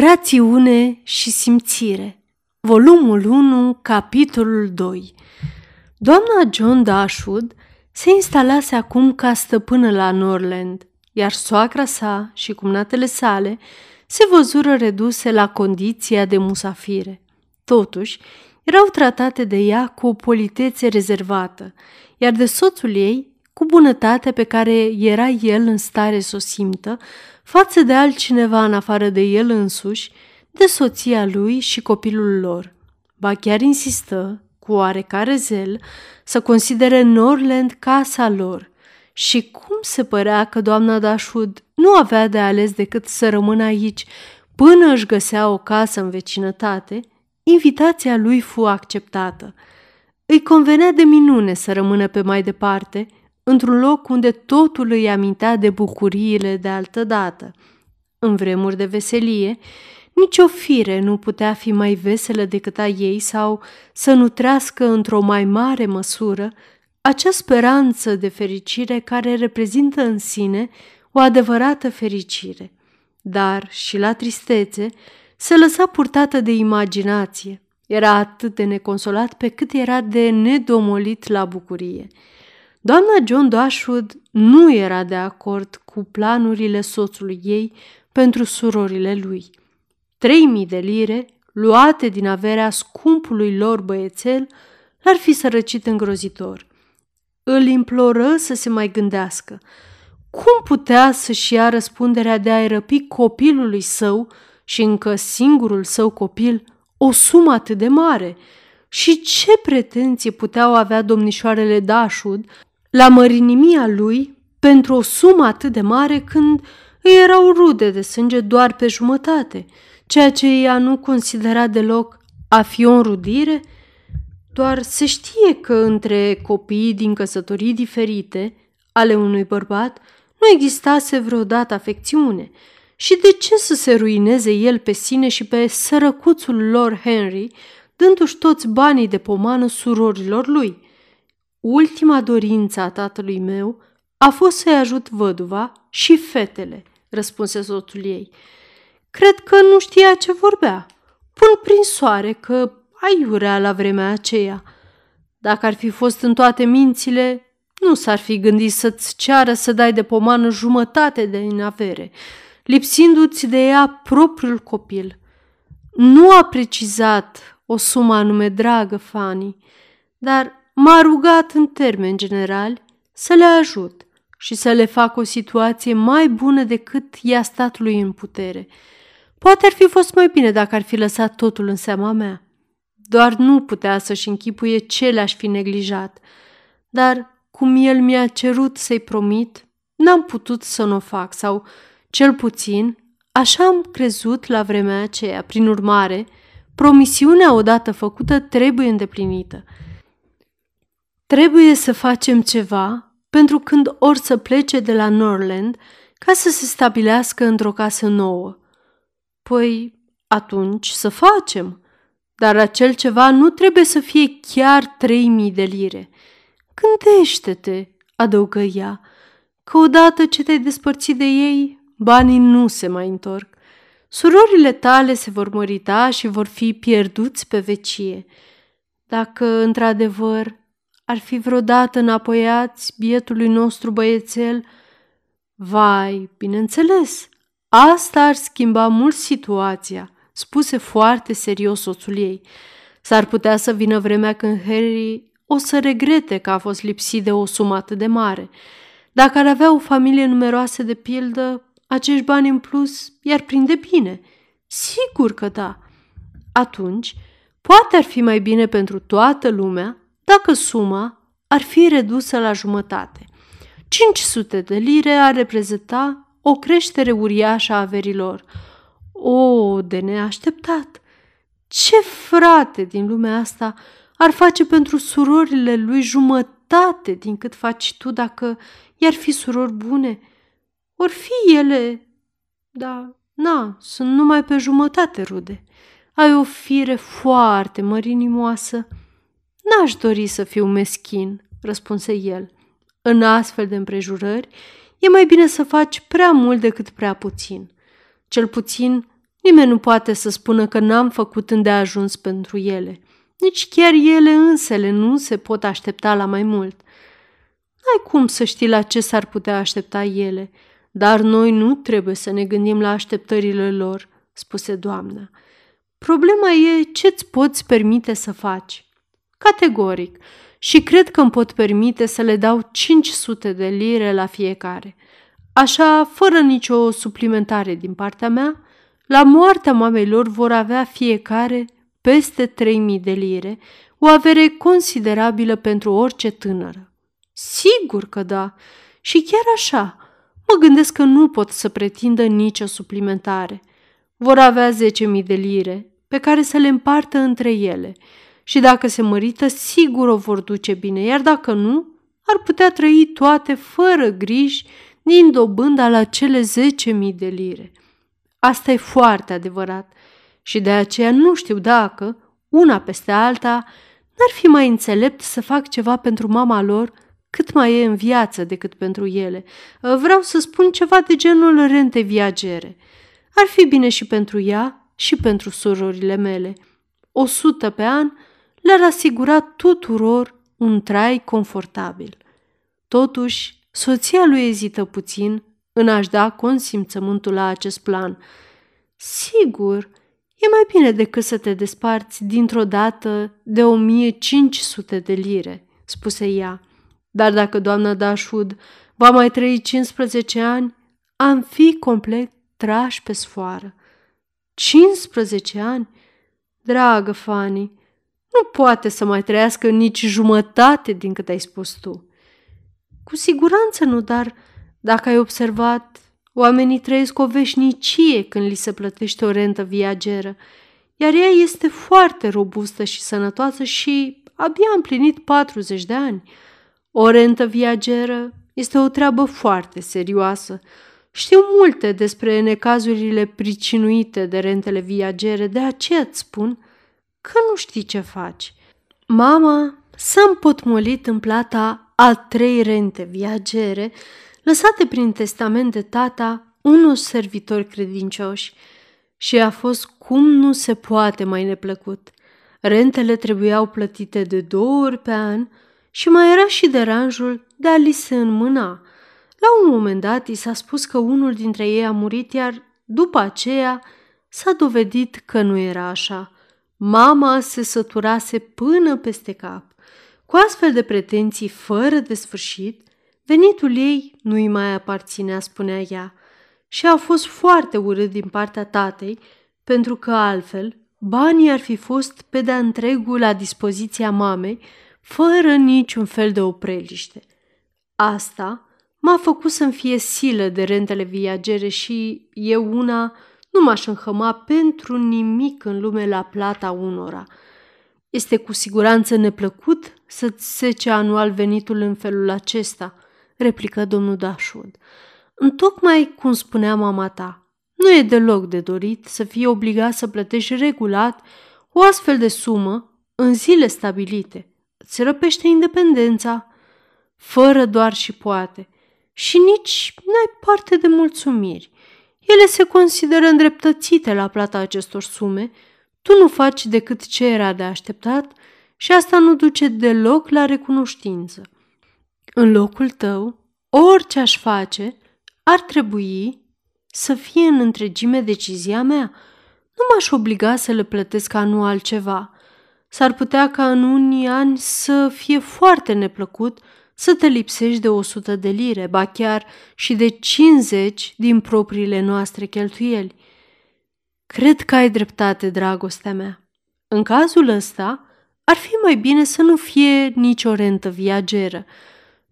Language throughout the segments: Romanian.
Rațiune și simțire Volumul 1, capitolul 2 Doamna John Dashwood se instalase acum ca stăpână la Norland, iar soacra sa și cumnatele sale se văzură reduse la condiția de musafire. Totuși, erau tratate de ea cu o politețe rezervată, iar de soțul ei cu bunătatea pe care era el în stare să o simtă, față de altcineva în afară de el însuși, de soția lui și copilul lor. Ba chiar insistă, cu oarecare zel, să considere Norland casa lor și cum se părea că doamna Dashwood nu avea de ales decât să rămână aici până își găsea o casă în vecinătate, invitația lui fu acceptată. Îi convenea de minune să rămână pe mai departe – într-un loc unde totul îi amintea de bucuriile de altădată. În vremuri de veselie, nici o fire nu putea fi mai veselă decât a ei sau să nutrească într-o mai mare măsură acea speranță de fericire care reprezintă în sine o adevărată fericire. Dar și la tristețe se lăsa purtată de imaginație. Era atât de neconsolat pe cât era de nedomolit la bucurie – Doamna John Dashwood nu era de acord cu planurile soțului ei pentru surorile lui. Trei mii de lire, luate din averea scumpului lor băiețel, l-ar fi sărăcit îngrozitor. Îl imploră să se mai gândească. Cum putea să-și ia răspunderea de a-i răpi copilului său și încă singurul său copil o sumă atât de mare? Și ce pretenție puteau avea domnișoarele Dashwood la mărinimia lui pentru o sumă atât de mare când îi erau rude de sânge doar pe jumătate, ceea ce ea nu considera deloc a fi o înrudire, doar se știe că între copiii din căsătorii diferite ale unui bărbat nu existase vreodată afecțiune. Și de ce să se ruineze el pe sine și pe sărăcuțul lor Henry, dându-și toți banii de pomană surorilor lui – Ultima dorință a tatălui meu a fost să-i ajut văduva și fetele, răspunse soțul ei. Cred că nu știa ce vorbea. Pun prin soare că aiurea la vremea aceea. Dacă ar fi fost în toate mințile, nu s-ar fi gândit să-ți ceară să dai de pomană jumătate de avere, lipsindu-ți de ea propriul copil. Nu a precizat o sumă anume dragă, Fanny, dar m-a rugat în termeni generali să le ajut și să le fac o situație mai bună decât ea statului în putere. Poate ar fi fost mai bine dacă ar fi lăsat totul în seama mea. Doar nu putea să-și închipuie ce le-aș fi neglijat. Dar cum el mi-a cerut să-i promit, n-am putut să nu o fac sau, cel puțin, așa am crezut la vremea aceea. Prin urmare, promisiunea odată făcută trebuie îndeplinită – Trebuie să facem ceva pentru când or să plece de la Norland ca să se stabilească într-o casă nouă. Păi, atunci să facem. Dar acel ceva nu trebuie să fie chiar trei mii de lire. Gândește-te, adăugă ea, că odată ce te-ai despărțit de ei, banii nu se mai întorc. Surorile tale se vor mărita și vor fi pierduți pe vecie. Dacă, într-adevăr, ar fi vreodată înapoiați bietului nostru băiețel? Vai, bineînțeles, asta ar schimba mult situația, spuse foarte serios soțul ei. S-ar putea să vină vremea când Harry o să regrete că a fost lipsit de o sumă atât de mare. Dacă ar avea o familie numeroasă de pildă, acești bani în plus i-ar prinde bine. Sigur că da. Atunci, poate ar fi mai bine pentru toată lumea dacă suma ar fi redusă la jumătate. 500 de lire ar reprezenta o creștere uriașă a averilor. O, de neașteptat! Ce frate din lumea asta ar face pentru surorile lui jumătate din cât faci tu dacă i-ar fi surori bune? Or fi ele, da, na, sunt numai pe jumătate rude. Ai o fire foarte mărinimoasă. N-aș dori să fiu meschin, răspunse el. În astfel de împrejurări, e mai bine să faci prea mult decât prea puțin. Cel puțin Nimeni nu poate să spună că n-am făcut îndeajuns pentru ele. Nici chiar ele însele nu se pot aștepta la mai mult. N-ai cum să știi la ce s-ar putea aștepta ele, dar noi nu trebuie să ne gândim la așteptările lor, spuse doamna. Problema e ce-ți poți permite să faci. Categoric. Și cred că îmi pot permite să le dau 500 de lire la fiecare. Așa, fără nicio suplimentare din partea mea, la moartea mamei lor vor avea fiecare peste 3000 de lire, o avere considerabilă pentru orice tânără. Sigur că da. Și chiar așa, mă gândesc că nu pot să pretindă nicio suplimentare. Vor avea 10.000 de lire, pe care să le împartă între ele. Și dacă se mărită, sigur o vor duce bine, iar dacă nu, ar putea trăi toate fără griji din dobânda la cele 10.000 de lire. Asta e foarte adevărat și de aceea nu știu dacă, una peste alta, n-ar fi mai înțelept să fac ceva pentru mama lor cât mai e în viață decât pentru ele. Vreau să spun ceva de genul rente viagere. Ar fi bine și pentru ea și pentru surorile mele. O sută pe an le-ar asigura tuturor un trai confortabil. Totuși, soția lui ezită puțin în a-și da consimțământul la acest plan. Sigur, e mai bine decât să te desparți dintr-o dată de 1500 de lire, spuse ea. Dar dacă doamna Dashwood va mai trăi 15 ani, am fi complet trași pe sfoară. 15 ani? Dragă Fanny, nu poate să mai trăiască nici jumătate din cât ai spus tu. Cu siguranță nu, dar dacă ai observat, oamenii trăiesc o veșnicie când li se plătește o rentă viageră, iar ea este foarte robustă și sănătoasă și abia a împlinit 40 de ani. O rentă viageră este o treabă foarte serioasă. Știu multe despre necazurile pricinuite de rentele viagere, de aceea îți spun că nu știi ce faci. Mama s-a împotmolit în plata a trei rente viagere, lăsate prin testament de tata unor servitori credincioși și a fost cum nu se poate mai neplăcut. Rentele trebuiau plătite de două ori pe an și mai era și deranjul de a li se înmâna. La un moment dat i s-a spus că unul dintre ei a murit, iar după aceea s-a dovedit că nu era așa. Mama se săturase până peste cap. Cu astfel de pretenții fără de sfârșit, venitul ei nu-i mai aparținea, spunea ea, și a fost foarte urât din partea tatei, pentru că altfel banii ar fi fost pe de-a întregul la dispoziția mamei, fără niciun fel de opreliște. Asta m-a făcut să-mi fie silă de rentele viagere și eu una nu m-aș înhăma pentru nimic în lume la plata unora. Este cu siguranță neplăcut să-ți sece anual venitul în felul acesta, replică domnul Dashwood. Întocmai cum spunea mama ta, nu e deloc de dorit să fii obligat să plătești regulat o astfel de sumă în zile stabilite – îți răpește independența, fără doar și poate, și nici n-ai parte de mulțumiri. Ele se consideră îndreptățite la plata acestor sume, tu nu faci decât ce era de așteptat și asta nu duce deloc la recunoștință. În locul tău, orice aș face, ar trebui să fie în întregime decizia mea. Nu m-aș obliga să le plătesc anual ceva. S-ar putea ca în unii ani să fie foarte neplăcut să te lipsești de 100 de lire, ba chiar și de 50 din propriile noastre cheltuieli. Cred că ai dreptate, dragostea mea. În cazul ăsta, ar fi mai bine să nu fie nicio rentă viageră.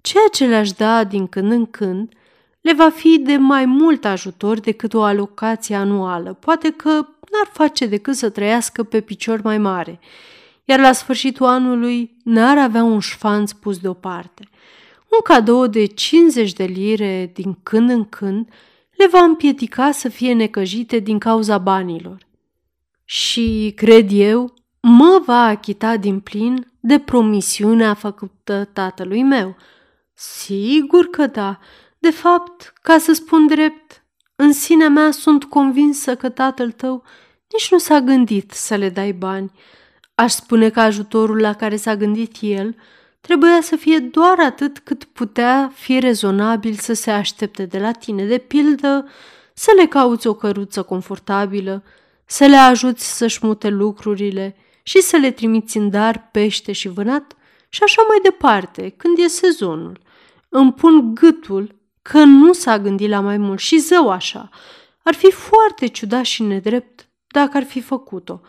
Ceea ce le-aș da din când în când le va fi de mai mult ajutor decât o alocație anuală. Poate că n-ar face decât să trăiască pe picior mai mare – iar la sfârșitul anului n-ar avea un șfanț pus deoparte. Un cadou de 50 de lire din când în când le va împiedica să fie necăjite din cauza banilor. Și, cred eu, mă va achita din plin de promisiunea făcută tatălui meu. Sigur că da. De fapt, ca să spun drept, În sinea mea sunt convinsă că tatăl tău nici nu s-a gândit să le dai bani. Aș spune că ajutorul la care s-a gândit el trebuia să fie doar atât cât putea fi rezonabil să se aștepte de la tine, de pildă să le cauți o căruță confortabilă, să le ajuți să-și mute lucrurile și să le trimiți în dar pește și vânat și așa mai departe, când e sezonul. Îmi pun gâtul că nu s-a gândit la mai mult și zău așa. Ar fi foarte ciudat și nedrept dacă ar fi făcut-o.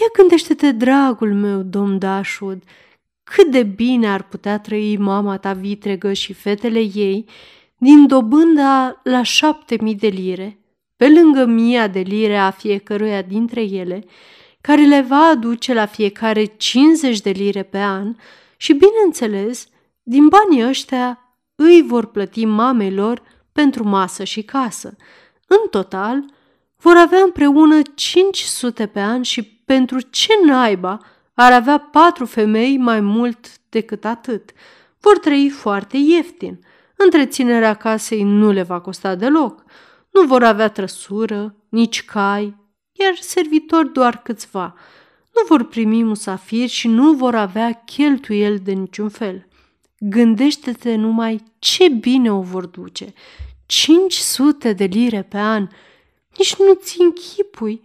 Ia gândește-te, dragul meu, domn Dashwood, cât de bine ar putea trăi mama ta vitregă și fetele ei din dobânda la șapte mii de lire, pe lângă mia de lire a fiecăruia dintre ele, care le va aduce la fiecare 50 de lire pe an și, bineînțeles, din banii ăștia îi vor plăti mamelor pentru masă și casă. În total, vor avea împreună 500 pe an și pentru ce naiba ar avea patru femei mai mult decât atât. Vor trăi foarte ieftin. Întreținerea casei nu le va costa deloc. Nu vor avea trăsură, nici cai, iar servitori doar câțiva. Nu vor primi musafiri și nu vor avea cheltuieli de niciun fel. Gândește-te numai ce bine o vor duce. 500 de lire pe an. Nici nu ți închipui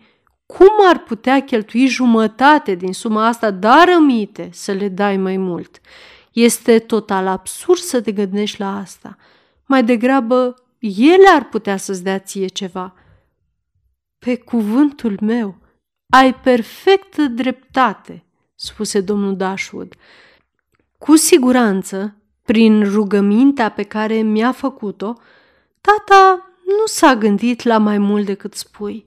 cum ar putea cheltui jumătate din suma asta, dar rămite să le dai mai mult. Este total absurd să te gândești la asta. Mai degrabă, ele ar putea să-ți dea ție ceva. Pe cuvântul meu, ai perfectă dreptate, spuse domnul Dashwood. Cu siguranță, prin rugămintea pe care mi-a făcut-o, tata nu s-a gândit la mai mult decât spui.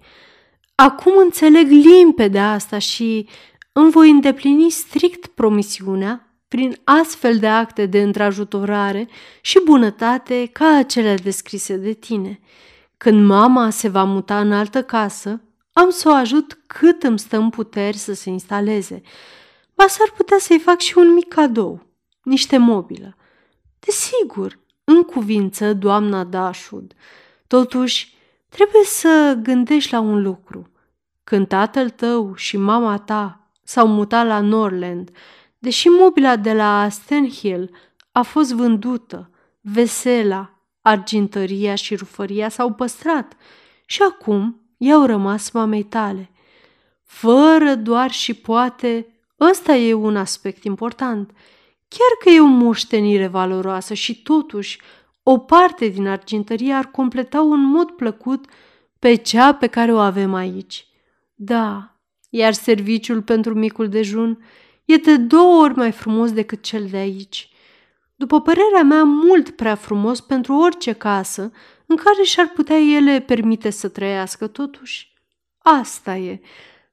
Acum înțeleg limpede asta și îmi voi îndeplini strict promisiunea prin astfel de acte de întrajutorare și bunătate ca acelea descrise de tine. Când mama se va muta în altă casă, am să o ajut cât îmi stă în puteri să se instaleze. Ba s-ar putea să-i fac și un mic cadou niște mobilă. Desigur, în cuvință, doamna Dashwood. Totuși, trebuie să gândești la un lucru. Când tatăl tău și mama ta s-au mutat la Norland, deși mobila de la Stenhill a fost vândută, vesela, argintăria și rufăria s-au păstrat și acum i-au rămas mamei tale. Fără doar și poate, ăsta e un aspect important – Chiar că e o moștenire valoroasă și totuși o parte din argintărie ar completa un mod plăcut pe cea pe care o avem aici. Da, iar serviciul pentru micul dejun e de două ori mai frumos decât cel de aici. După părerea mea, mult prea frumos pentru orice casă în care și-ar putea ele permite să trăiască totuși. Asta e.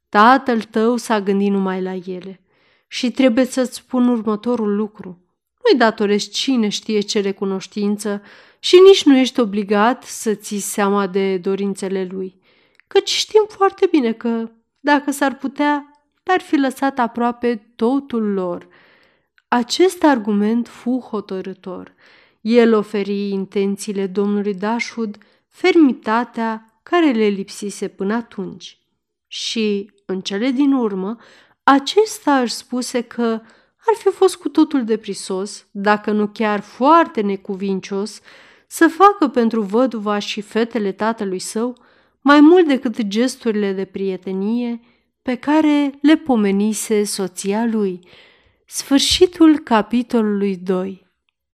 Tatăl tău s-a gândit numai la ele. Și trebuie să-ți spun următorul lucru. Nu-i datorezi cine știe ce recunoștință și nici nu ești obligat să ții seama de dorințele lui. Căci știm foarte bine că, dacă s-ar putea, ar fi lăsat aproape totul lor. Acest argument fu hotărător. El oferi intențiile domnului Dashwood fermitatea care le lipsise până atunci. Și, în cele din urmă, acesta își spuse că ar fi fost cu totul deprisos, dacă nu chiar foarte necuvincios, să facă pentru văduva și fetele tatălui său mai mult decât gesturile de prietenie pe care le pomenise soția lui. Sfârșitul capitolului 2